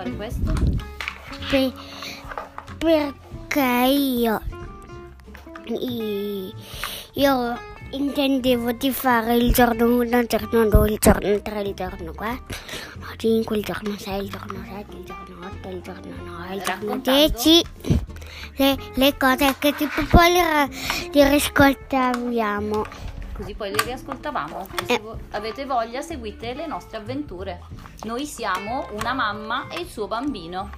fare questo? Per- perché io, io intendevo di fare il giorno 1, il giorno 2, il giorno 3, il giorno 4, il giorno 5, il giorno 6, il giorno 7, il giorno 8, il giorno 9, il giorno Raccontando? 10. Le, le cose che tipo poi le, le riscoltaviamo. Così poi le riascoltavamo. Se Eh. vo- avete voglia seguite le nostre avventure. Noi siamo una mamma e il suo bambino.